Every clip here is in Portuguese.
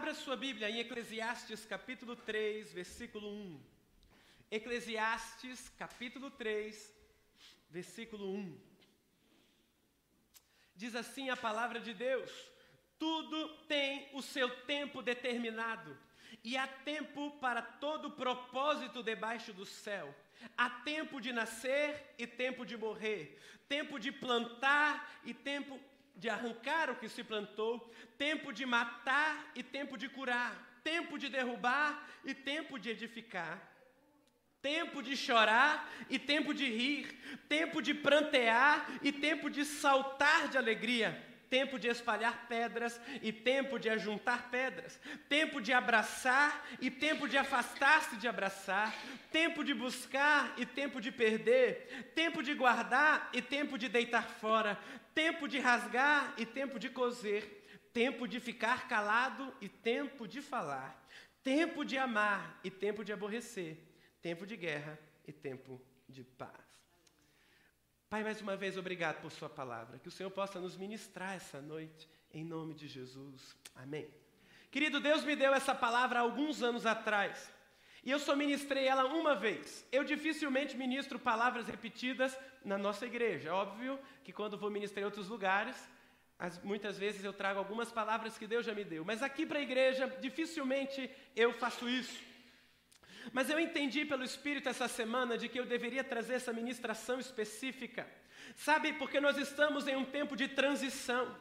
Abra sua Bíblia em Eclesiastes capítulo 3, versículo 1. Eclesiastes capítulo 3, versículo 1. Diz assim a palavra de Deus: Tudo tem o seu tempo determinado, e há tempo para todo propósito debaixo do céu. Há tempo de nascer e tempo de morrer, tempo de plantar e tempo de arrancar o que se plantou, tempo de matar e tempo de curar, tempo de derrubar e tempo de edificar, tempo de chorar e tempo de rir, tempo de prantear e tempo de saltar de alegria tempo de espalhar pedras e tempo de ajuntar pedras, tempo de abraçar e tempo de afastar-se de abraçar, tempo de buscar e tempo de perder, tempo de guardar e tempo de deitar fora, tempo de rasgar e tempo de coser, tempo de ficar calado e tempo de falar, tempo de amar e tempo de aborrecer, tempo de guerra e tempo de paz. Pai, mais uma vez, obrigado por Sua palavra. Que o Senhor possa nos ministrar essa noite, em nome de Jesus. Amém. Querido, Deus me deu essa palavra alguns anos atrás. E eu só ministrei ela uma vez. Eu dificilmente ministro palavras repetidas na nossa igreja. Óbvio que quando vou ministrar em outros lugares, as, muitas vezes eu trago algumas palavras que Deus já me deu. Mas aqui para a igreja, dificilmente eu faço isso. Mas eu entendi pelo Espírito essa semana de que eu deveria trazer essa ministração específica. Sabe, porque nós estamos em um tempo de transição.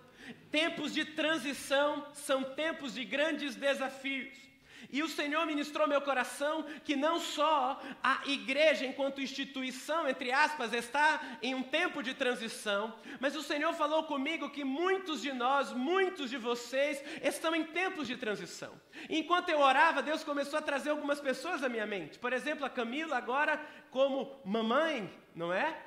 Tempos de transição são tempos de grandes desafios. E o Senhor ministrou meu coração que não só a igreja, enquanto instituição, entre aspas, está em um tempo de transição, mas o Senhor falou comigo que muitos de nós, muitos de vocês, estão em tempos de transição. Enquanto eu orava, Deus começou a trazer algumas pessoas à minha mente. Por exemplo, a Camila, agora como mamãe, não é?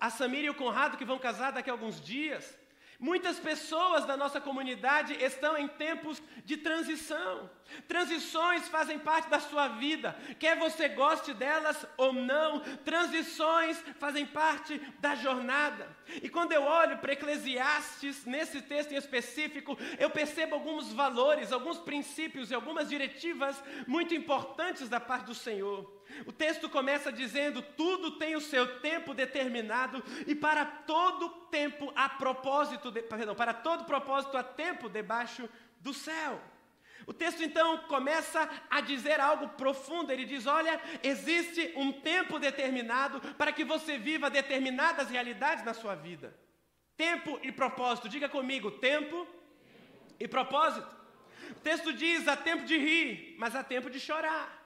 A Samira e o Conrado, que vão casar daqui a alguns dias. Muitas pessoas da nossa comunidade estão em tempos de transição. Transições fazem parte da sua vida, quer você goste delas ou não, transições fazem parte da jornada. E quando eu olho para Eclesiastes, nesse texto em específico, eu percebo alguns valores, alguns princípios e algumas diretivas muito importantes da parte do Senhor. O texto começa dizendo: tudo tem o seu tempo determinado e para todo tempo há propósito, perdão, para todo propósito há tempo debaixo do céu. O texto então começa a dizer algo profundo. Ele diz: Olha, existe um tempo determinado para que você viva determinadas realidades na sua vida. Tempo e propósito. Diga comigo: tempo e propósito. O texto diz: há tempo de rir, mas há tempo de chorar.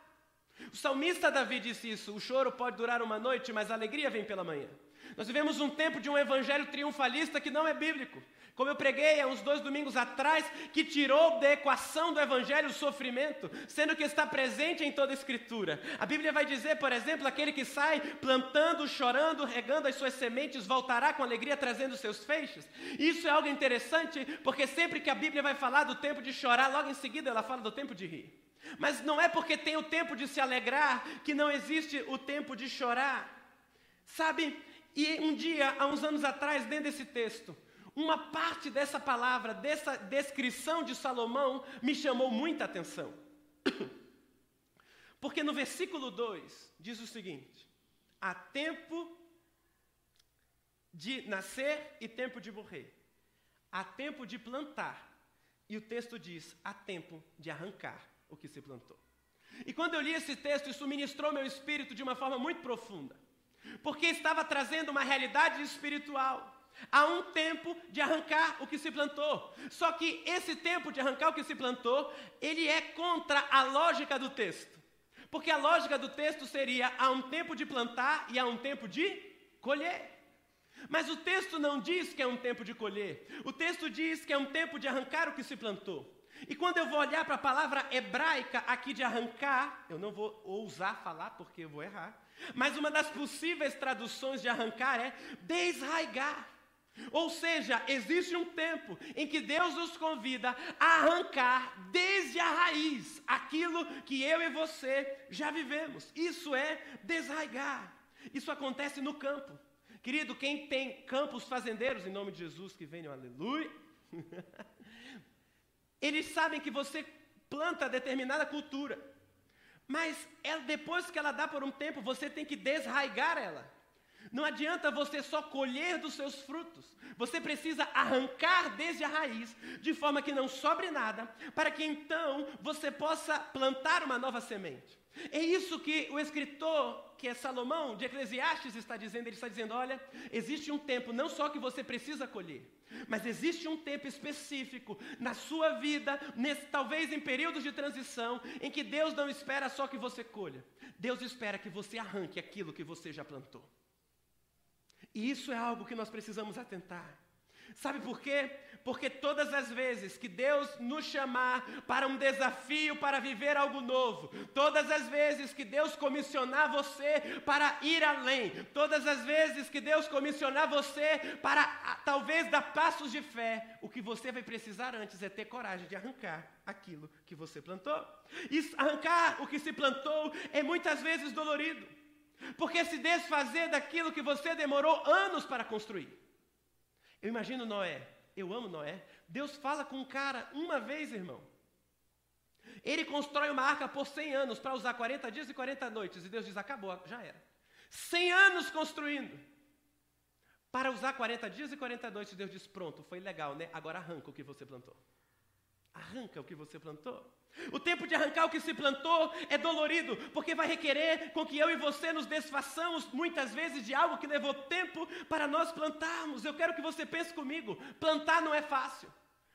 O salmista Davi disse isso: o choro pode durar uma noite, mas a alegria vem pela manhã. Nós vivemos um tempo de um evangelho triunfalista que não é bíblico. Como eu preguei há uns dois domingos atrás, que tirou da equação do evangelho o sofrimento, sendo que está presente em toda a escritura. A Bíblia vai dizer, por exemplo, aquele que sai plantando, chorando, regando as suas sementes, voltará com alegria trazendo seus feixes. Isso é algo interessante, porque sempre que a Bíblia vai falar do tempo de chorar, logo em seguida ela fala do tempo de rir. Mas não é porque tem o tempo de se alegrar que não existe o tempo de chorar. Sabe? E um dia, há uns anos atrás, dentro desse texto, uma parte dessa palavra, dessa descrição de Salomão, me chamou muita atenção. Porque no versículo 2 diz o seguinte: há tempo de nascer e tempo de morrer, há tempo de plantar, e o texto diz: há tempo de arrancar o que se plantou. E quando eu li esse texto, isso ministrou meu espírito de uma forma muito profunda, porque estava trazendo uma realidade espiritual. Há um tempo de arrancar o que se plantou. Só que esse tempo de arrancar o que se plantou, ele é contra a lógica do texto. Porque a lógica do texto seria: há um tempo de plantar e há um tempo de colher. Mas o texto não diz que é um tempo de colher. O texto diz que é um tempo de arrancar o que se plantou. E quando eu vou olhar para a palavra hebraica aqui de arrancar, eu não vou ousar falar porque eu vou errar, mas uma das possíveis traduções de arrancar é desraigar. Ou seja, existe um tempo em que Deus nos convida a arrancar desde a raiz aquilo que eu e você já vivemos. Isso é desraigar. Isso acontece no campo. Querido, quem tem campos fazendeiros, em nome de Jesus, que venham, aleluia. Eles sabem que você planta determinada cultura. Mas ela, depois que ela dá por um tempo, você tem que desraigar ela. Não adianta você só colher dos seus frutos. Você precisa arrancar desde a raiz, de forma que não sobre nada, para que então você possa plantar uma nova semente. É isso que o escritor, que é Salomão, de Eclesiastes, está dizendo. Ele está dizendo: olha, existe um tempo não só que você precisa colher, mas existe um tempo específico na sua vida, nesse, talvez em períodos de transição, em que Deus não espera só que você colha, Deus espera que você arranque aquilo que você já plantou. E isso é algo que nós precisamos atentar. Sabe por quê? Porque todas as vezes que Deus nos chamar para um desafio para viver algo novo, todas as vezes que Deus comissionar você para ir além, todas as vezes que Deus comissionar você para talvez dar passos de fé, o que você vai precisar antes é ter coragem de arrancar aquilo que você plantou. E arrancar o que se plantou é muitas vezes dolorido, porque se desfazer daquilo que você demorou anos para construir. Eu imagino Noé, eu amo Noé. Deus fala com um cara uma vez, irmão. Ele constrói uma arca por 100 anos para usar 40 dias e 40 noites. E Deus diz: acabou, já era. 100 anos construindo. Para usar 40 dias e 40 noites, Deus diz: pronto, foi legal, né? Agora arranca o que você plantou. Arranca o que você plantou. O tempo de arrancar o que se plantou é dolorido, porque vai requerer com que eu e você nos desfaçamos muitas vezes de algo que levou tempo para nós plantarmos. Eu quero que você pense comigo: plantar não é fácil,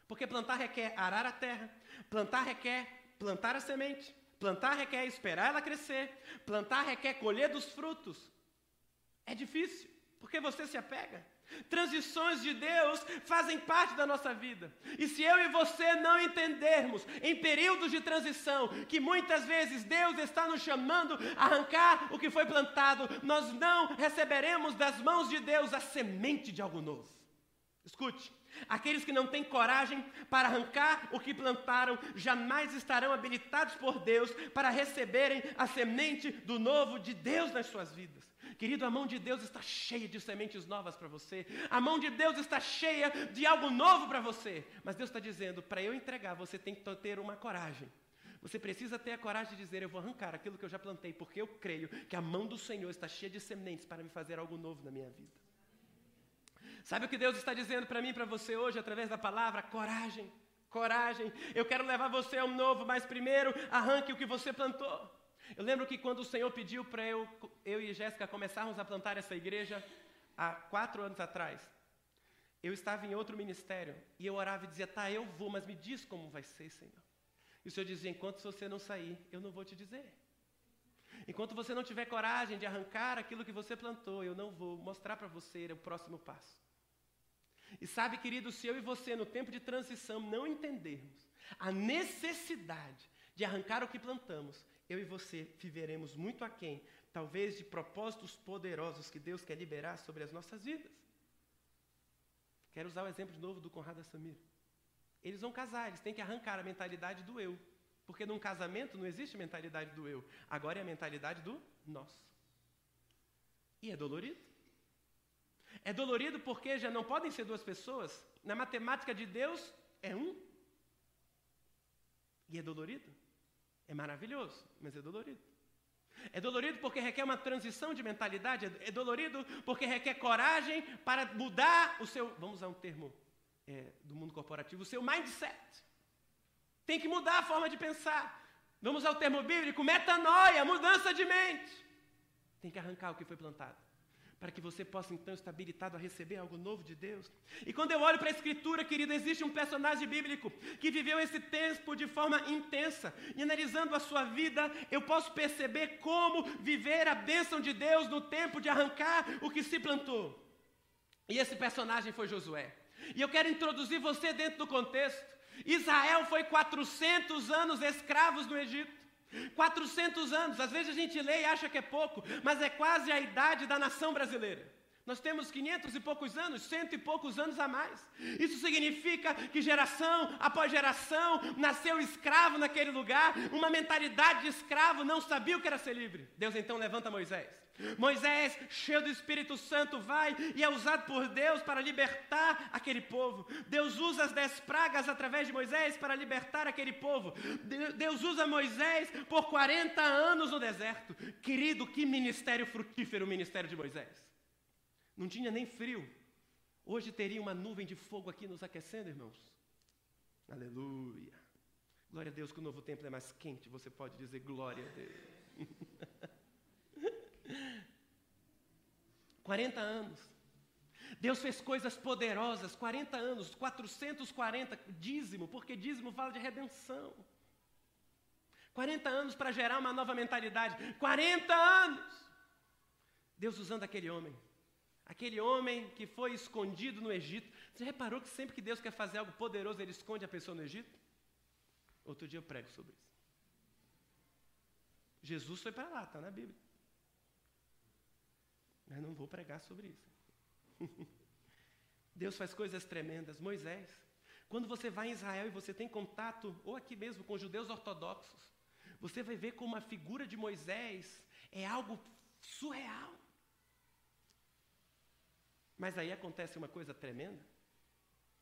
porque plantar requer arar a terra, plantar requer plantar a semente, plantar requer esperar ela crescer, plantar requer colher dos frutos. É difícil, porque você se apega. Transições de Deus fazem parte da nossa vida. E se eu e você não entendermos, em períodos de transição, que muitas vezes Deus está nos chamando a arrancar o que foi plantado, nós não receberemos das mãos de Deus a semente de algo novo. Escute, aqueles que não têm coragem para arrancar o que plantaram, jamais estarão habilitados por Deus para receberem a semente do novo de Deus nas suas vidas. Querido, a mão de Deus está cheia de sementes novas para você. A mão de Deus está cheia de algo novo para você. Mas Deus está dizendo: para eu entregar, você tem que ter uma coragem. Você precisa ter a coragem de dizer: Eu vou arrancar aquilo que eu já plantei, porque eu creio que a mão do Senhor está cheia de sementes para me fazer algo novo na minha vida. Sabe o que Deus está dizendo para mim e para você hoje, através da palavra? Coragem, coragem. Eu quero levar você a um novo, mas primeiro arranque o que você plantou. Eu lembro que quando o Senhor pediu para eu, eu e Jéssica começarmos a plantar essa igreja, há quatro anos atrás, eu estava em outro ministério e eu orava e dizia: Tá, eu vou, mas me diz como vai ser, Senhor. E o Senhor dizia: Enquanto você não sair, eu não vou te dizer. Enquanto você não tiver coragem de arrancar aquilo que você plantou, eu não vou mostrar para você o próximo passo. E sabe, querido, se eu e você, no tempo de transição, não entendermos a necessidade de arrancar o que plantamos, eu e você viveremos muito aquém, talvez de propósitos poderosos que Deus quer liberar sobre as nossas vidas. Quero usar o exemplo de novo do Conrado Samir. Eles vão casar, eles têm que arrancar a mentalidade do eu. Porque num casamento não existe mentalidade do eu. Agora é a mentalidade do nós. E é dolorido. É dolorido porque já não podem ser duas pessoas. Na matemática de Deus é um. E é dolorido. É maravilhoso, mas é dolorido. É dolorido porque requer uma transição de mentalidade, é dolorido porque requer coragem para mudar o seu, vamos usar um termo é, do mundo corporativo, o seu mindset. Tem que mudar a forma de pensar. Vamos usar o termo bíblico, metanoia, mudança de mente. Tem que arrancar o que foi plantado para que você possa então estar habilitado a receber algo novo de Deus. E quando eu olho para a Escritura, querido, existe um personagem bíblico que viveu esse tempo de forma intensa, e analisando a sua vida, eu posso perceber como viver a bênção de Deus no tempo de arrancar o que se plantou. E esse personagem foi Josué. E eu quero introduzir você dentro do contexto. Israel foi 400 anos escravos no Egito. 400 anos, às vezes a gente lê e acha que é pouco, mas é quase a idade da nação brasileira. Nós temos 500 e poucos anos, cento e poucos anos a mais. Isso significa que geração após geração nasceu escravo naquele lugar, uma mentalidade de escravo, não sabia o que era ser livre. Deus então levanta Moisés. Moisés, cheio do Espírito Santo, vai e é usado por Deus para libertar aquele povo. Deus usa as dez pragas através de Moisés para libertar aquele povo. Deus usa Moisés por 40 anos no deserto. Querido, que ministério frutífero o ministério de Moisés. Não tinha nem frio. Hoje teria uma nuvem de fogo aqui nos aquecendo, irmãos. Aleluia. Glória a Deus que o novo templo é mais quente. Você pode dizer glória a Deus. 40 anos. Deus fez coisas poderosas, 40 anos, 440, dízimo, porque dízimo fala de redenção. 40 anos para gerar uma nova mentalidade. 40 anos! Deus usando aquele homem. Aquele homem que foi escondido no Egito. Você reparou que sempre que Deus quer fazer algo poderoso, ele esconde a pessoa no Egito? Outro dia eu prego sobre isso. Jesus foi para lá, está na Bíblia. Mas não vou pregar sobre isso. Deus faz coisas tremendas. Moisés, quando você vai em Israel e você tem contato, ou aqui mesmo com judeus ortodoxos, você vai ver como a figura de Moisés é algo surreal. Mas aí acontece uma coisa tremenda.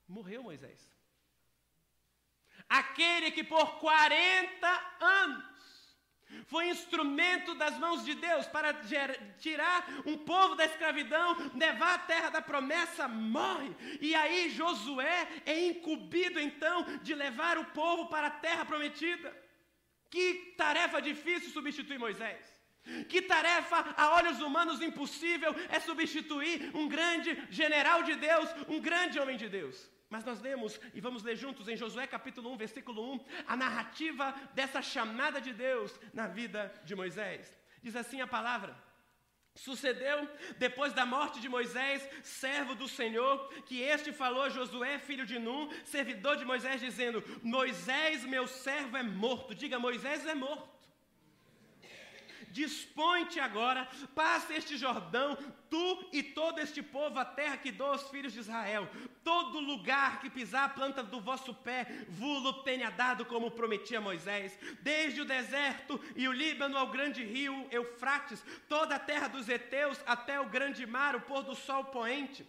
Morreu Moisés. Aquele que por 40 anos foi instrumento das mãos de Deus para tirar um povo da escravidão, levar a terra da promessa, morre. E aí Josué é incumbido então de levar o povo para a terra prometida. Que tarefa difícil substituir Moisés. Que tarefa, a olhos humanos, impossível é substituir um grande general de Deus, um grande homem de Deus. Mas nós lemos, e vamos ler juntos em Josué capítulo 1, versículo 1, a narrativa dessa chamada de Deus na vida de Moisés. Diz assim a palavra: Sucedeu, depois da morte de Moisés, servo do Senhor, que este falou a Josué, filho de Num, servidor de Moisés, dizendo: Moisés, meu servo, é morto. Diga, Moisés é morto. Dispõe-te agora, passa este Jordão, tu e todo este povo, a terra que dou aos filhos de Israel. Todo lugar que pisar a planta do vosso pé, vulo tenha dado como prometi a Moisés. Desde o deserto e o Líbano ao grande rio Eufrates, toda a terra dos heteus até o grande mar, o pôr do sol poente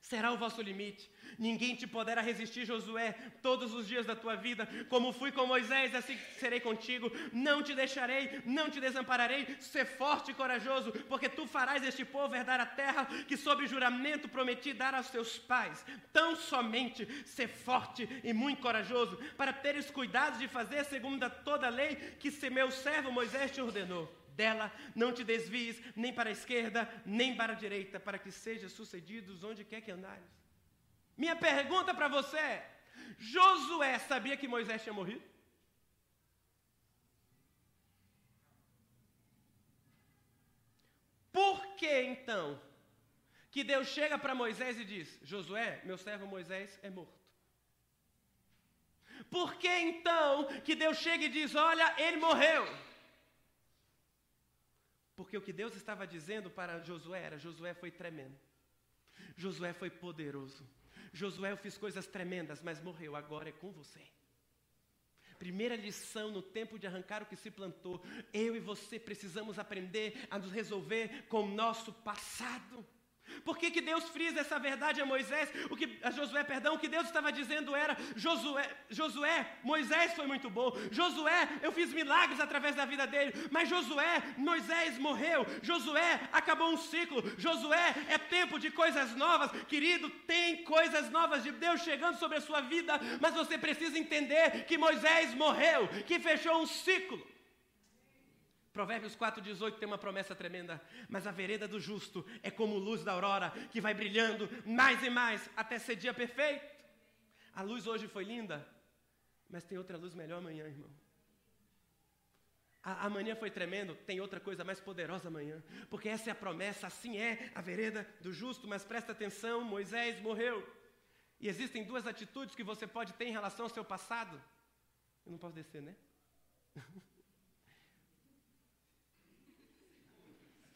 será o vosso limite. Ninguém te poderá resistir, Josué, todos os dias da tua vida. Como fui com Moisés, assim serei contigo. Não te deixarei, não te desampararei. Ser forte e corajoso, porque tu farás este povo herdar a terra que, sob juramento, prometi dar aos teus pais. Tão somente ser forte e muito corajoso, para teres cuidado de fazer segundo toda a lei que meu servo Moisés te ordenou dela, não te desvies nem para a esquerda, nem para a direita, para que sejas sucedidos onde quer que andares. Minha pergunta para você é: Josué sabia que Moisés tinha morrido? Por que então que Deus chega para Moisés e diz: Josué, meu servo Moisés é morto? Por que então que Deus chega e diz: Olha, ele morreu? Porque o que Deus estava dizendo para Josué era: Josué foi tremendo, Josué foi poderoso. Josué, eu fiz coisas tremendas, mas morreu, agora é com você. Primeira lição no tempo de arrancar o que se plantou. Eu e você precisamos aprender a nos resolver com o nosso passado. Por que, que Deus frisa essa verdade a Moisés? O que, a Josué, perdão, o que Deus estava dizendo era: Josué, Josué, Moisés foi muito bom. Josué, eu fiz milagres através da vida dele. Mas Josué, Moisés morreu. Josué, acabou um ciclo. Josué, é tempo de coisas novas. Querido, tem coisas novas de Deus chegando sobre a sua vida. Mas você precisa entender que Moisés morreu, que fechou um ciclo. Provérbios 4,18 tem uma promessa tremenda. Mas a vereda do justo é como luz da aurora, que vai brilhando mais e mais até ser dia perfeito. A luz hoje foi linda, mas tem outra luz melhor amanhã, irmão. A, amanhã foi tremendo, tem outra coisa mais poderosa amanhã. Porque essa é a promessa, assim é a vereda do justo. Mas presta atenção: Moisés morreu. E existem duas atitudes que você pode ter em relação ao seu passado. Eu não posso descer, né?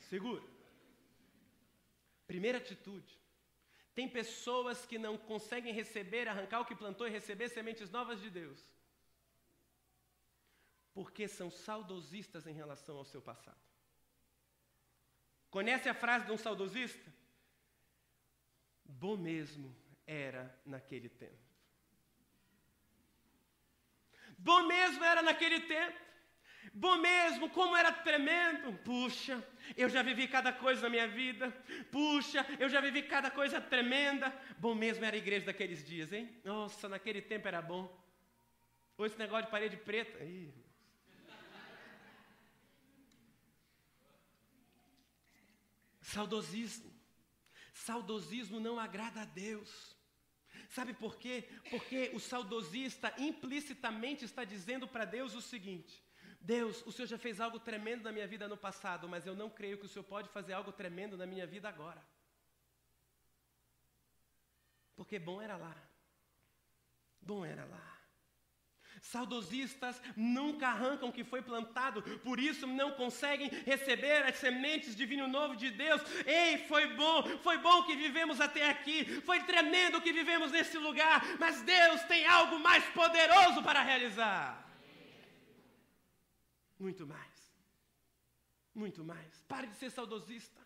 Segura. Primeira atitude. Tem pessoas que não conseguem receber, arrancar o que plantou e receber sementes novas de Deus. Porque são saudosistas em relação ao seu passado. Conhece a frase de um saudosista? Bom mesmo era naquele tempo. Bom mesmo era naquele tempo. Bom mesmo, como era tremendo. Puxa, eu já vivi cada coisa na minha vida. Puxa, eu já vivi cada coisa tremenda. Bom mesmo era a igreja daqueles dias, hein? Nossa, naquele tempo era bom. Ou esse negócio de parede preta. Ih, Saudosismo. Saudosismo não agrada a Deus. Sabe por quê? Porque o saudosista implicitamente está dizendo para Deus o seguinte: Deus, o Senhor já fez algo tremendo na minha vida no passado, mas eu não creio que o Senhor pode fazer algo tremendo na minha vida agora. Porque bom era lá. Bom era lá. Saudosistas nunca arrancam o que foi plantado, por isso não conseguem receber as sementes de vinho novo de Deus. Ei, foi bom, foi bom que vivemos até aqui, foi tremendo que vivemos nesse lugar, mas Deus tem algo mais poderoso para realizar. Muito mais. Muito mais. Pare de ser saudosista.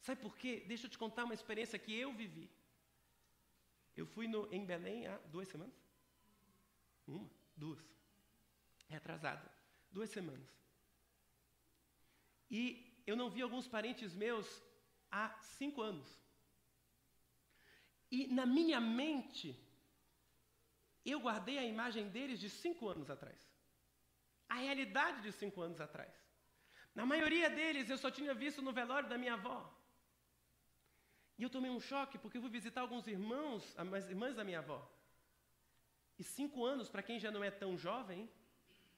Sabe por quê? Deixa eu te contar uma experiência que eu vivi. Eu fui no, em Belém há duas semanas. Uma, duas. É atrasada. Duas semanas. E eu não vi alguns parentes meus há cinco anos. E na minha mente, eu guardei a imagem deles de cinco anos atrás. A realidade de cinco anos atrás. Na maioria deles, eu só tinha visto no velório da minha avó. E eu tomei um choque porque eu fui visitar alguns irmãos, as irmãs da minha avó. E cinco anos, para quem já não é tão jovem,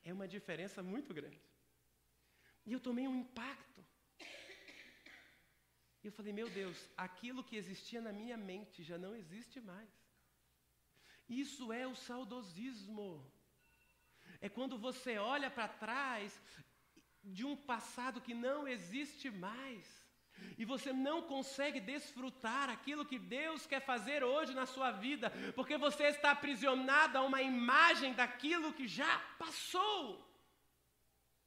é uma diferença muito grande. E eu tomei um impacto. E eu falei, meu Deus, aquilo que existia na minha mente já não existe mais. Isso é o saudosismo. É quando você olha para trás de um passado que não existe mais. E você não consegue desfrutar aquilo que Deus quer fazer hoje na sua vida, porque você está aprisionado a uma imagem daquilo que já passou.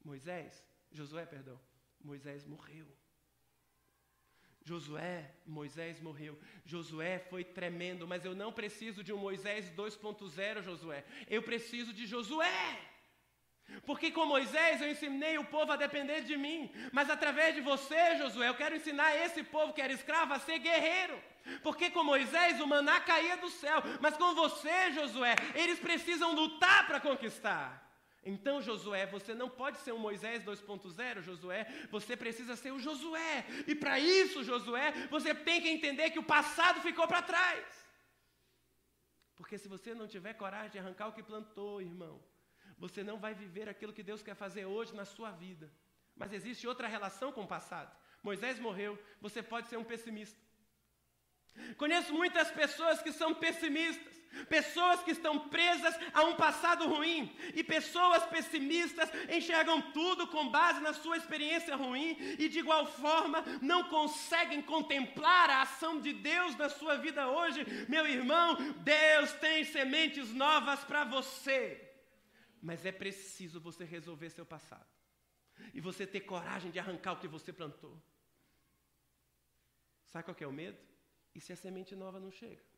Moisés, Josué, perdão, Moisés morreu. Josué, Moisés morreu. Josué foi tremendo, mas eu não preciso de um Moisés 2.0, Josué. Eu preciso de Josué. Porque com Moisés eu ensinei o povo a depender de mim, mas através de você, Josué, eu quero ensinar esse povo que era escravo a ser guerreiro. Porque com Moisés o maná caía do céu, mas com você, Josué, eles precisam lutar para conquistar. Então, Josué, você não pode ser um Moisés 2.0, Josué, você precisa ser o Josué. E para isso, Josué, você tem que entender que o passado ficou para trás. Porque se você não tiver coragem de arrancar o que plantou, irmão, você não vai viver aquilo que Deus quer fazer hoje na sua vida. Mas existe outra relação com o passado. Moisés morreu, você pode ser um pessimista. Conheço muitas pessoas que são pessimistas, pessoas que estão presas a um passado ruim, e pessoas pessimistas enxergam tudo com base na sua experiência ruim e, de igual forma, não conseguem contemplar a ação de Deus na sua vida hoje. Meu irmão, Deus tem sementes novas para você. Mas é preciso você resolver seu passado. E você ter coragem de arrancar o que você plantou. Sabe qual é o medo? E se a semente nova não chega?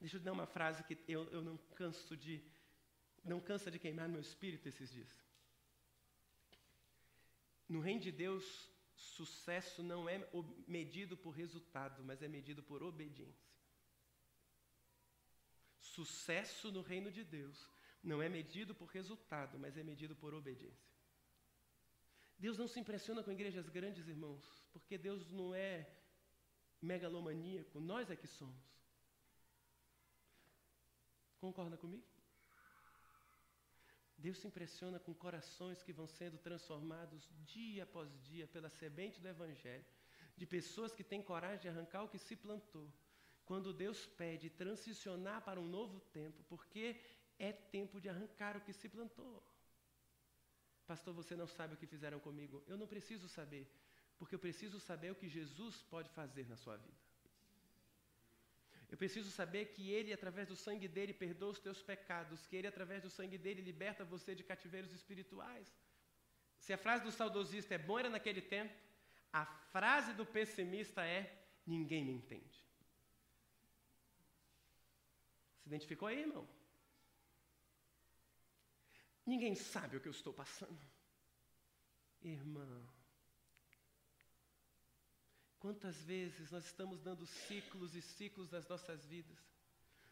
Deixa eu dar uma frase que eu, eu não canso de. Não cansa de queimar meu espírito esses dias. No reino de Deus, sucesso não é medido por resultado, mas é medido por obediência. Sucesso no reino de Deus não é medido por resultado, mas é medido por obediência. Deus não se impressiona com igrejas grandes, irmãos, porque Deus não é megalomaníaco, nós é que somos. Concorda comigo? Deus se impressiona com corações que vão sendo transformados dia após dia pela semente do Evangelho, de pessoas que têm coragem de arrancar o que se plantou quando Deus pede transicionar para um novo tempo, porque é tempo de arrancar o que se plantou. Pastor, você não sabe o que fizeram comigo. Eu não preciso saber, porque eu preciso saber o que Jesus pode fazer na sua vida. Eu preciso saber que Ele, através do sangue dele, perdoa os teus pecados, que Ele, através do sangue dele, liberta você de cativeiros espirituais. Se a frase do saudosista é bom era naquele tempo, a frase do pessimista é: ninguém me entende. Se identificou aí, irmão? Ninguém sabe o que eu estou passando. Irmão, quantas vezes nós estamos dando ciclos e ciclos das nossas vidas,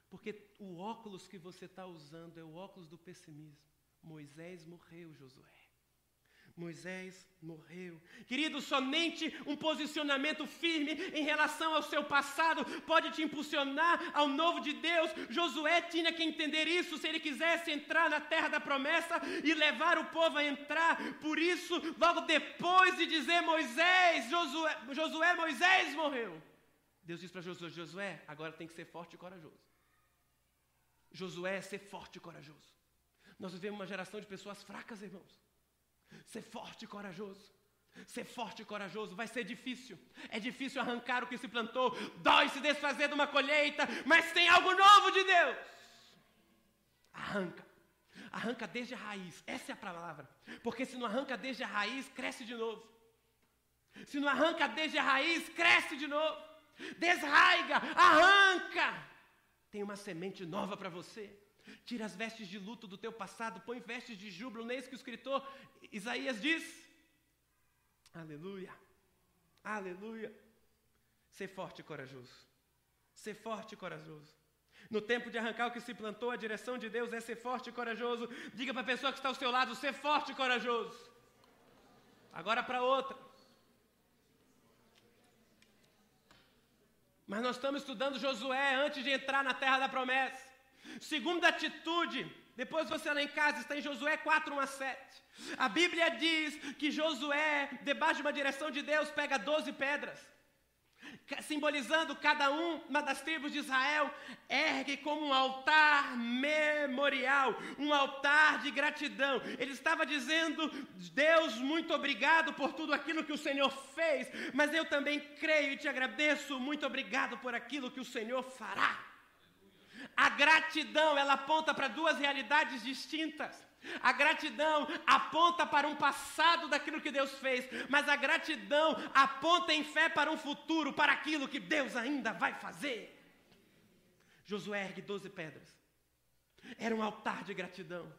porque o óculos que você está usando é o óculos do pessimismo. Moisés morreu, Josué. Moisés morreu. Querido, somente um posicionamento firme em relação ao seu passado pode te impulsionar ao novo de Deus. Josué tinha que entender isso se ele quisesse entrar na terra da promessa e levar o povo a entrar. Por isso, logo depois de dizer Moisés, Josué, Josué Moisés morreu. Deus diz para Josué: Josué, agora tem que ser forte e corajoso. Josué é ser forte e corajoso. Nós vivemos uma geração de pessoas fracas, irmãos. Ser forte e corajoso. Ser forte e corajoso vai ser difícil. É difícil arrancar o que se plantou, dói se desfazer de uma colheita, mas tem algo novo de Deus. Arranca. Arranca desde a raiz. Essa é a palavra. Porque se não arranca desde a raiz, cresce de novo. Se não arranca desde a raiz, cresce de novo. Desraiga, arranca. Tem uma semente nova para você. Tira as vestes de luto do teu passado, põe vestes de júbilo. Não é isso que o escritor Isaías diz? Aleluia, aleluia. Ser forte e corajoso. Ser forte e corajoso. No tempo de arrancar o que se plantou, a direção de Deus é ser forte e corajoso. Diga para a pessoa que está ao seu lado: ser forte e corajoso. Agora para outra. Mas nós estamos estudando Josué antes de entrar na terra da promessa. Segunda atitude, depois você lá em casa, está em Josué 4, 1 a 7. A Bíblia diz que Josué, debaixo de uma direção de Deus, pega 12 pedras, simbolizando cada uma das tribos de Israel, ergue como um altar memorial, um altar de gratidão. Ele estava dizendo: Deus, muito obrigado por tudo aquilo que o Senhor fez, mas eu também creio e te agradeço, muito obrigado por aquilo que o Senhor fará. A gratidão, ela aponta para duas realidades distintas. A gratidão aponta para um passado daquilo que Deus fez, mas a gratidão aponta em fé para um futuro, para aquilo que Deus ainda vai fazer. Josué ergue 12 pedras. Era um altar de gratidão.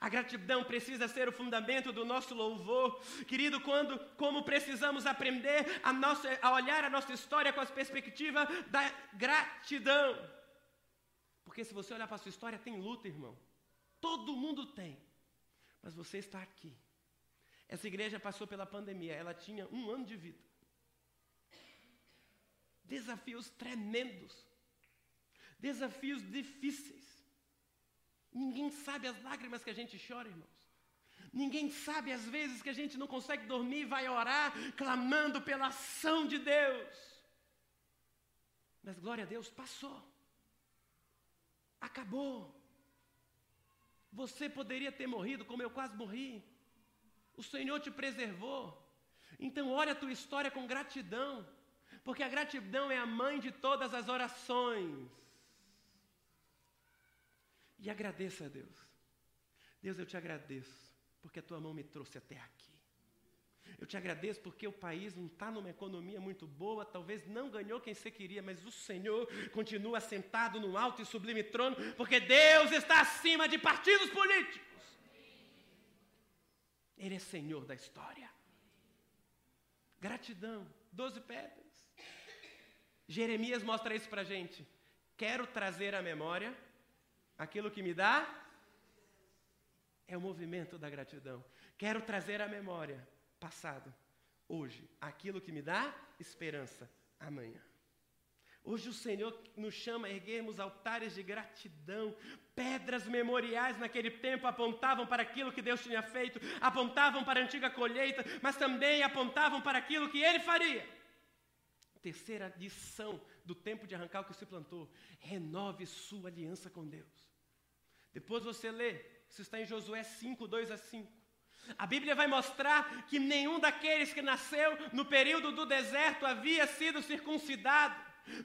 A gratidão precisa ser o fundamento do nosso louvor. Querido, quando como precisamos aprender a, nossa, a olhar a nossa história com a perspectiva da gratidão. Porque se você olhar para a sua história, tem luta, irmão. Todo mundo tem. Mas você está aqui. Essa igreja passou pela pandemia, ela tinha um ano de vida. Desafios tremendos. Desafios difíceis. Ninguém sabe as lágrimas que a gente chora, irmãos. Ninguém sabe as vezes que a gente não consegue dormir e vai orar clamando pela ação de Deus. Mas glória a Deus, passou. Acabou. Você poderia ter morrido como eu quase morri. O Senhor te preservou. Então, olha a tua história com gratidão, porque a gratidão é a mãe de todas as orações. E agradeça a Deus. Deus, eu te agradeço, porque a tua mão me trouxe até aqui. Eu te agradeço porque o país não está numa economia muito boa, talvez não ganhou quem você queria, mas o Senhor continua sentado no alto e sublime trono, porque Deus está acima de partidos políticos. Ele é Senhor da história. Gratidão, doze pedras. Jeremias mostra isso para a gente. Quero trazer à memória aquilo que me dá. É o movimento da gratidão. Quero trazer à memória passado, hoje, aquilo que me dá esperança amanhã. Hoje o Senhor nos chama a erguermos altares de gratidão, pedras memoriais naquele tempo apontavam para aquilo que Deus tinha feito, apontavam para a antiga colheita, mas também apontavam para aquilo que Ele faria. Terceira lição do tempo de arrancar o que se plantou: renove sua aliança com Deus. Depois você lê, isso está em Josué 5, 2 a 5. A Bíblia vai mostrar que nenhum daqueles que nasceu no período do deserto havia sido circuncidado.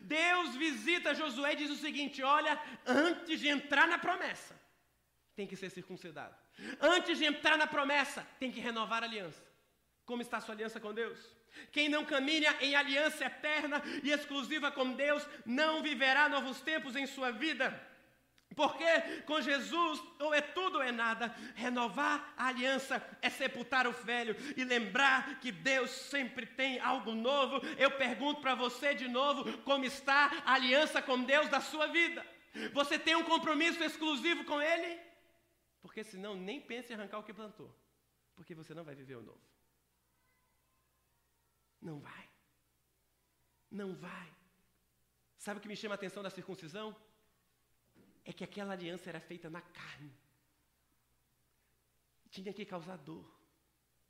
Deus visita Josué e diz o seguinte: olha, antes de entrar na promessa, tem que ser circuncidado. Antes de entrar na promessa, tem que renovar a aliança. Como está a sua aliança com Deus? Quem não caminha em aliança eterna e exclusiva com Deus, não viverá novos tempos em sua vida. Porque com Jesus ou é tudo ou é nada. Renovar a aliança é sepultar o velho e lembrar que Deus sempre tem algo novo. Eu pergunto para você de novo: como está a aliança com Deus da sua vida? Você tem um compromisso exclusivo com Ele? Porque senão nem pense em arrancar o que plantou. Porque você não vai viver o novo. Não vai. Não vai. Sabe o que me chama a atenção da circuncisão? É que aquela aliança era feita na carne. Tinha que causar dor.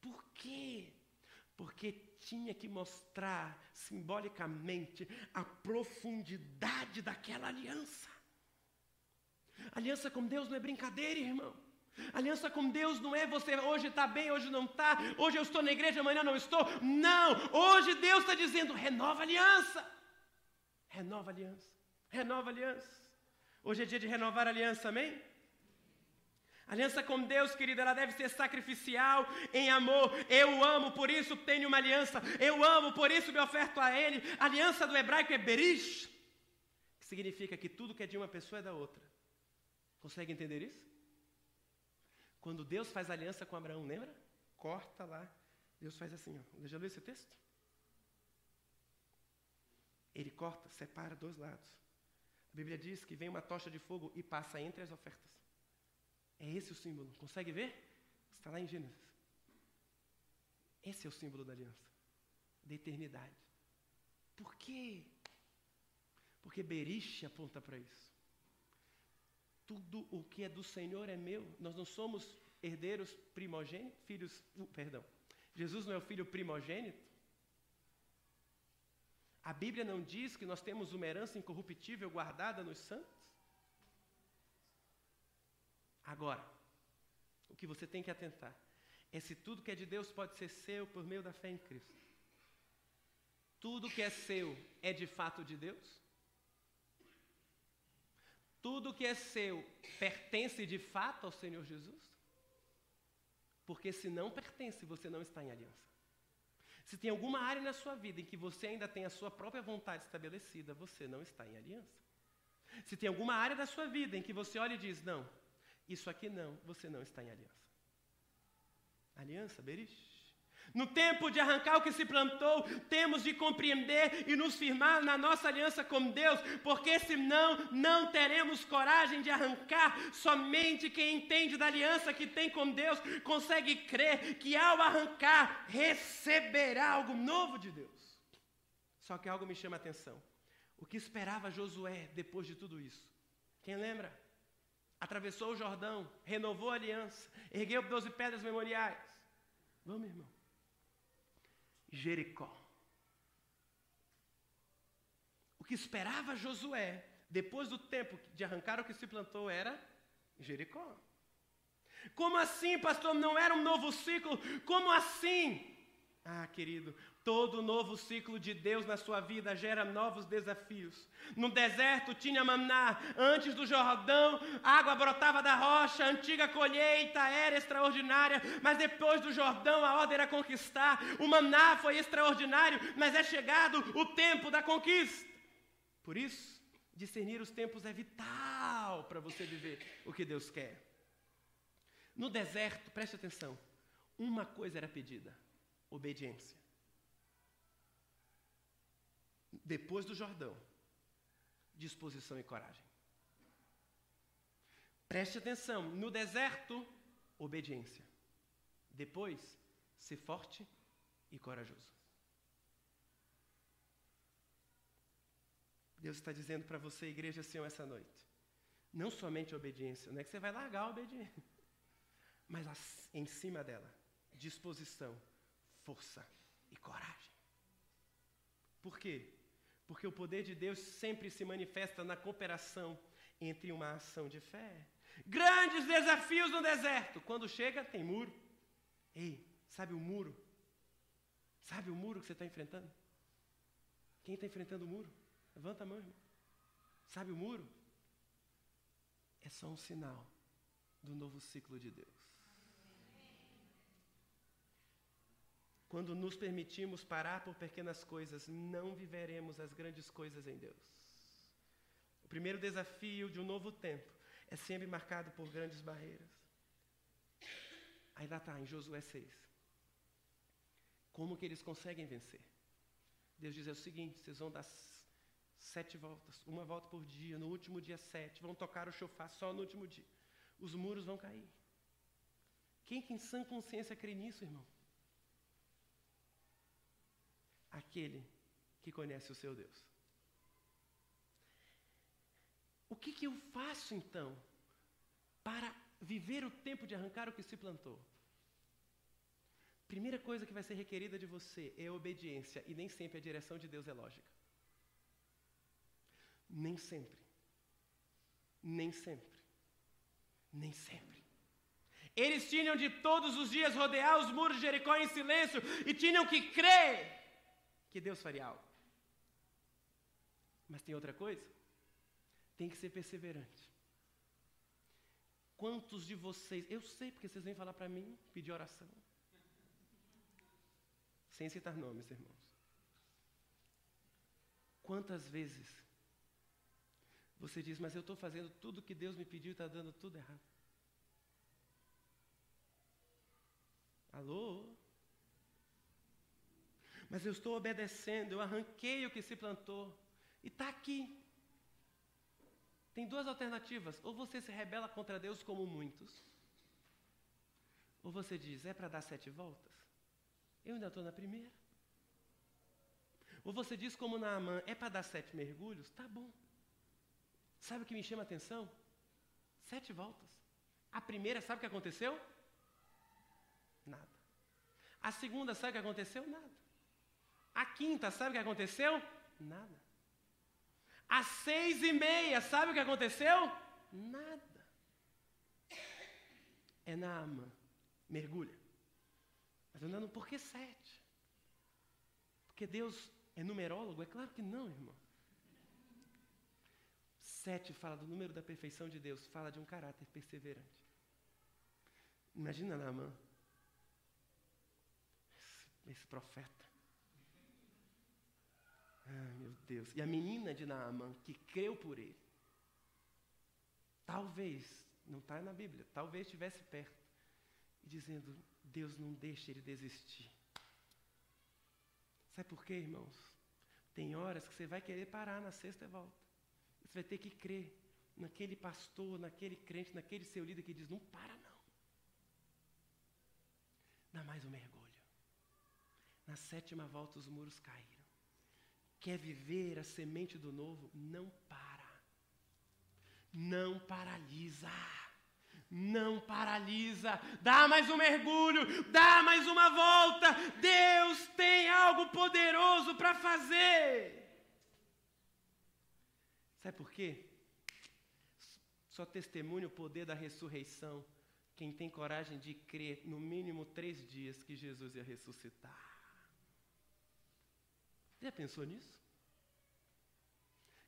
Por quê? Porque tinha que mostrar simbolicamente a profundidade daquela aliança. Aliança com Deus não é brincadeira, irmão. Aliança com Deus não é você hoje está bem, hoje não está, hoje eu estou na igreja, amanhã não estou. Não! Hoje Deus está dizendo: renova aliança. Renova aliança. Renova aliança. Hoje é dia de renovar a aliança, amém? aliança com Deus, querida, ela deve ser sacrificial em amor. Eu amo, por isso tenho uma aliança. Eu amo, por isso me oferto a Ele. A aliança do hebraico é berish, que significa que tudo que é de uma pessoa é da outra. Consegue entender isso? Quando Deus faz aliança com Abraão, lembra? Corta lá. Deus faz assim, ó. Já leu esse texto? Ele corta, separa dois lados. A Bíblia diz que vem uma tocha de fogo e passa entre as ofertas. É esse o símbolo. Consegue ver? Está lá em Gênesis. Esse é o símbolo da aliança, da eternidade. Por quê? Porque Beriche aponta para isso. Tudo o que é do Senhor é meu. Nós não somos herdeiros primogênitos, filhos, uh, perdão. Jesus não é o filho primogênito. A Bíblia não diz que nós temos uma herança incorruptível guardada nos santos? Agora, o que você tem que atentar é se tudo que é de Deus pode ser seu por meio da fé em Cristo. Tudo que é seu é de fato de Deus? Tudo que é seu pertence de fato ao Senhor Jesus? Porque se não pertence, você não está em aliança. Se tem alguma área na sua vida em que você ainda tem a sua própria vontade estabelecida, você não está em aliança. Se tem alguma área da sua vida em que você olha e diz, não, isso aqui não, você não está em aliança. Aliança, Berish? No tempo de arrancar o que se plantou, temos de compreender e nos firmar na nossa aliança com Deus, porque senão não teremos coragem de arrancar. Somente quem entende da aliança que tem com Deus consegue crer que ao arrancar receberá algo novo de Deus. Só que algo me chama a atenção. O que esperava Josué depois de tudo isso? Quem lembra? Atravessou o Jordão, renovou a aliança, ergueu 12 pedras memoriais. Vamos, irmão. Jericó. O que esperava Josué, depois do tempo de arrancar o que se plantou, era Jericó. Como assim, pastor? Não era um novo ciclo? Como assim? Ah, querido, todo novo ciclo de Deus na sua vida gera novos desafios. No deserto tinha maná, antes do Jordão, água brotava da rocha, a antiga colheita era extraordinária, mas depois do Jordão a ordem era conquistar. O maná foi extraordinário, mas é chegado o tempo da conquista. Por isso, discernir os tempos é vital para você viver o que Deus quer. No deserto, preste atenção, uma coisa era pedida obediência. Depois do Jordão, disposição e coragem. Preste atenção: no deserto, obediência. Depois, ser forte e corajoso. Deus está dizendo para você, igreja Senhor, essa noite. Não somente a obediência, não é que você vai largar a obediência, mas em cima dela, disposição força e coragem. Por quê? Porque o poder de Deus sempre se manifesta na cooperação entre uma ação de fé. Grandes desafios no deserto. Quando chega, tem muro. Ei, sabe o muro? Sabe o muro que você está enfrentando? Quem está enfrentando o muro? Levanta a mão, irmão. Sabe o muro? É só um sinal do novo ciclo de Deus. Quando nos permitimos parar por pequenas coisas, não viveremos as grandes coisas em Deus. O primeiro desafio de um novo tempo é sempre marcado por grandes barreiras. Aí lá está, em Josué 6. Como que eles conseguem vencer? Deus diz é o seguinte: vocês vão dar sete voltas, uma volta por dia, no último dia sete, vão tocar o chofar só no último dia. Os muros vão cair. Quem que em sã consciência crê nisso, irmão? Aquele que conhece o seu Deus. O que, que eu faço então para viver o tempo de arrancar o que se plantou? Primeira coisa que vai ser requerida de você é obediência, e nem sempre a direção de Deus é lógica. Nem sempre. Nem sempre. Nem sempre. Eles tinham de todos os dias rodear os muros de Jericó em silêncio e tinham que crer que Deus faria algo. Mas tem outra coisa? Tem que ser perseverante. Quantos de vocês, eu sei porque vocês vêm falar para mim, pedir oração. Sem citar nomes, irmãos. Quantas vezes você diz, mas eu estou fazendo tudo que Deus me pediu e está dando tudo errado? Alô? Mas eu estou obedecendo, eu arranquei o que se plantou e está aqui. Tem duas alternativas. Ou você se rebela contra Deus como muitos, ou você diz, é para dar sete voltas? Eu ainda estou na primeira. Ou você diz como Naamã, é para dar sete mergulhos? Tá bom. Sabe o que me chama a atenção? Sete voltas. A primeira, sabe o que aconteceu? Nada. A segunda, sabe o que aconteceu? Nada. A quinta, sabe o que aconteceu? Nada. Às seis e meia, sabe o que aconteceu? Nada. É Naamã. Mergulha. Mas andando, por que sete? Porque Deus é numerólogo? É claro que não, irmão. Sete fala do número da perfeição de Deus, fala de um caráter perseverante. Imagina Naamã, esse, esse profeta. Ah, meu Deus. E a menina de Naamã, que creu por ele. Talvez, não está na Bíblia, talvez estivesse perto. E dizendo, Deus não deixa ele desistir. Sabe por quê, irmãos? Tem horas que você vai querer parar na sexta e volta. Você vai ter que crer naquele pastor, naquele crente, naquele seu líder que diz: não para não. Dá mais um mergulho. Na sétima volta os muros caíram. Quer viver a semente do novo? Não para. Não paralisa. Não paralisa. Dá mais um mergulho. Dá mais uma volta. Deus tem algo poderoso para fazer. Sabe por quê? Só testemunha o poder da ressurreição quem tem coragem de crer no mínimo três dias que Jesus ia ressuscitar. Já pensou nisso?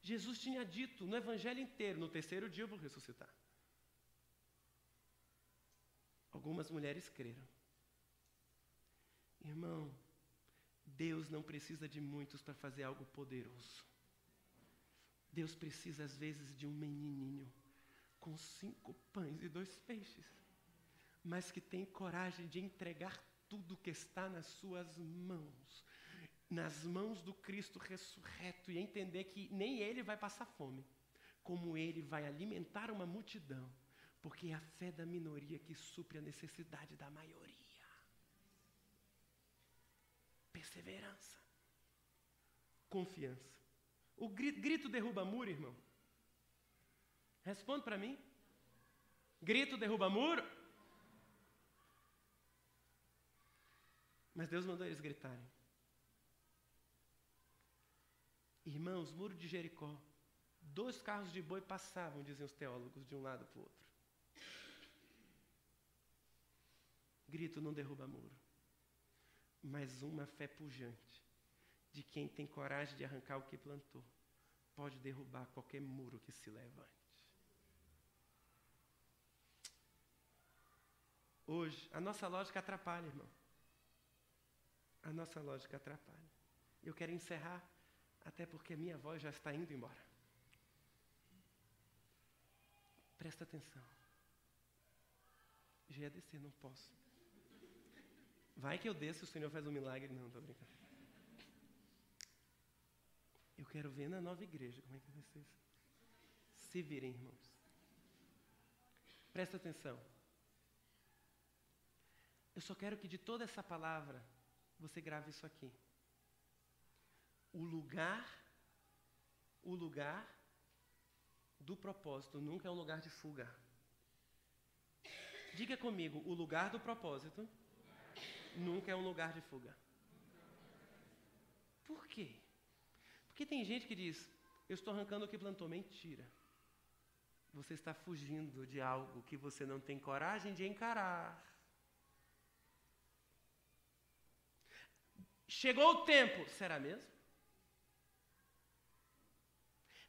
Jesus tinha dito no evangelho inteiro: no terceiro dia eu vou ressuscitar. Algumas mulheres creram. Irmão, Deus não precisa de muitos para fazer algo poderoso. Deus precisa, às vezes, de um menininho com cinco pães e dois peixes, mas que tem coragem de entregar tudo que está nas suas mãos, nas mãos do Cristo ressurreto, e entender que nem ele vai passar fome, como ele vai alimentar uma multidão, porque é a fé da minoria que supre a necessidade da maioria. Perseverança, confiança. O grito, grito derruba muro, irmão? Responde para mim. Grito derruba muro? Mas Deus mandou eles gritarem. Irmãos, muro de Jericó. Dois carros de boi passavam, dizem os teólogos, de um lado para o outro. Grito não derruba muro. Mas uma fé pujante de quem tem coragem de arrancar o que plantou pode derrubar qualquer muro que se levante. Hoje, a nossa lógica atrapalha, irmão. A nossa lógica atrapalha. Eu quero encerrar, até porque a minha voz já está indo embora. Presta atenção. Já ia descer, não posso. Vai que eu desço, o Senhor faz um milagre. Não, estou brincando. Eu quero ver na nova igreja como é que vai ser isso. Se virem, irmãos. Presta atenção. Eu só quero que de toda essa palavra você grave isso aqui. O lugar, o lugar do propósito nunca é um lugar de fuga. Diga comigo, o lugar do propósito nunca é um lugar de fuga. Por quê? Porque tem gente que diz, eu estou arrancando o que plantou. Mentira. Você está fugindo de algo que você não tem coragem de encarar. Chegou o tempo, será mesmo?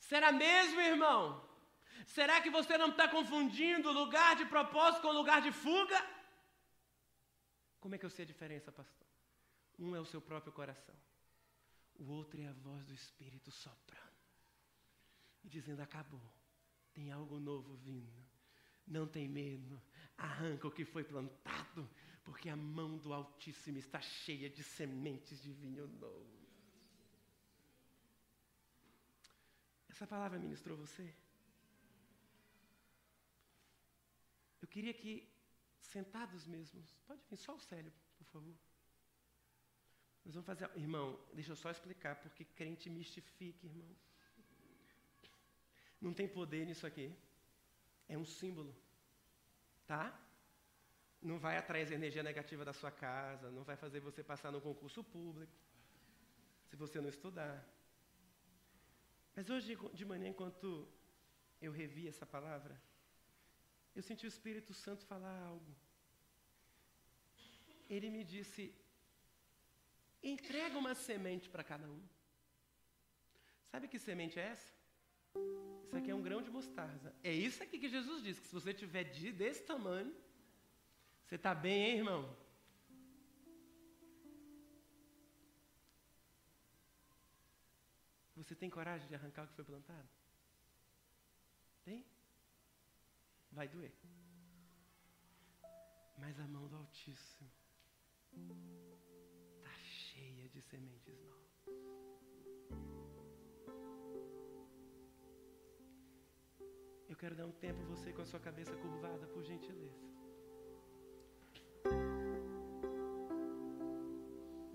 Será mesmo, irmão? Será que você não está confundindo lugar de propósito com lugar de fuga? Como é que eu sei a diferença, pastor? Um é o seu próprio coração, o outro é a voz do Espírito soprando e dizendo: acabou, tem algo novo vindo. Não tem medo, arranca o que foi plantado, porque a mão do Altíssimo está cheia de sementes de vinho novo. Essa palavra ministrou você? Eu queria que, sentados mesmos, pode vir só o Célio, por favor. Nós vamos fazer. Irmão, deixa eu só explicar, porque crente mistifica, irmão. Não tem poder nisso aqui. É um símbolo. Tá? não vai atrair energia negativa da sua casa, não vai fazer você passar no concurso público, se você não estudar. Mas hoje de manhã, enquanto eu revi essa palavra, eu senti o Espírito Santo falar algo. Ele me disse: entrega uma semente para cada um. Sabe que semente é essa? Isso aqui é um grão de mostarda. É isso aqui que Jesus disse: que se você tiver desse tamanho, você está bem, hein, irmão? Você tem coragem de arrancar o que foi plantado? Tem? Vai doer. Mas a mão do Altíssimo está cheia de sementes novas. Eu quero dar um tempo você com a sua cabeça curvada, por gentileza.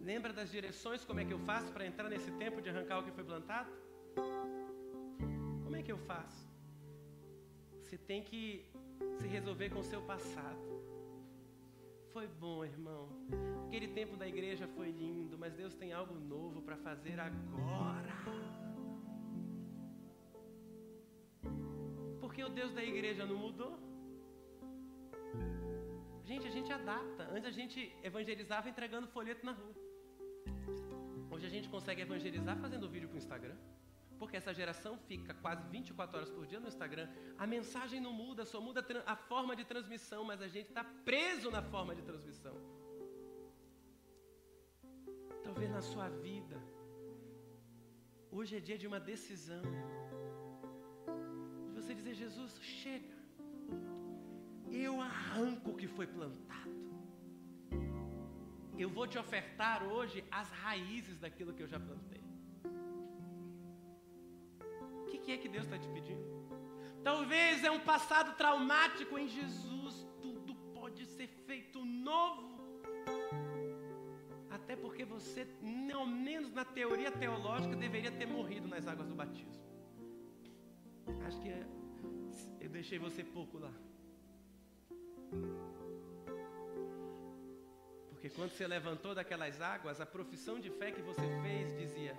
Lembra das direções, como é que eu faço para entrar nesse tempo de arrancar o que foi plantado? Como é que eu faço? Você tem que se resolver com o seu passado. Foi bom, irmão. Aquele tempo da igreja foi lindo, mas Deus tem algo novo para fazer agora. Porque o Deus da igreja não mudou. Gente, a gente adapta. Antes a gente evangelizava entregando folheto na rua. Hoje a gente consegue evangelizar fazendo vídeo para o Instagram. Porque essa geração fica quase 24 horas por dia no Instagram. A mensagem não muda, só muda a forma de transmissão, mas a gente está preso na forma de transmissão. Talvez na sua vida. Hoje é dia de uma decisão. De você dizer, Jesus, chega. Eu arranco o que foi plantado. Eu vou te ofertar hoje as raízes daquilo que eu já plantei. O que, que é que Deus está te pedindo? Talvez é um passado traumático em Jesus. Tudo pode ser feito novo. Até porque você, ao menos na teoria teológica, deveria ter morrido nas águas do batismo. Acho que eu deixei você pouco lá. Porque quando você levantou daquelas águas, a profissão de fé que você fez dizia: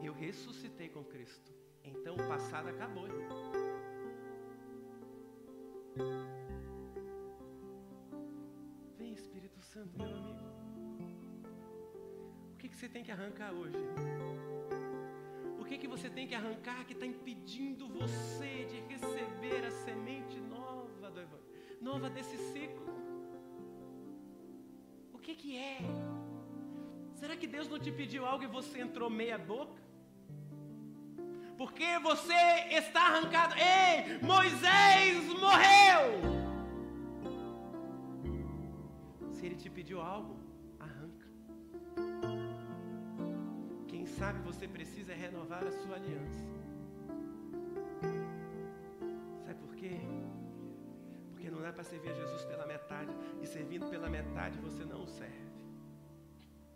Eu ressuscitei com Cristo. Então o passado acabou. Irmão. Vem, Espírito. Santo, meu amigo? O que, que você tem que arrancar hoje? O que, que você tem que arrancar que está impedindo você de receber a semente nova do Evangelho, nova desse ciclo? Que, que é? Será que Deus não te pediu algo e você entrou meia boca? Porque você está arrancado. Ei, Moisés morreu! Se ele te pediu algo, arranca. Quem sabe você precisa renovar a sua aliança. Para servir a Jesus pela metade. E servindo pela metade você não o serve.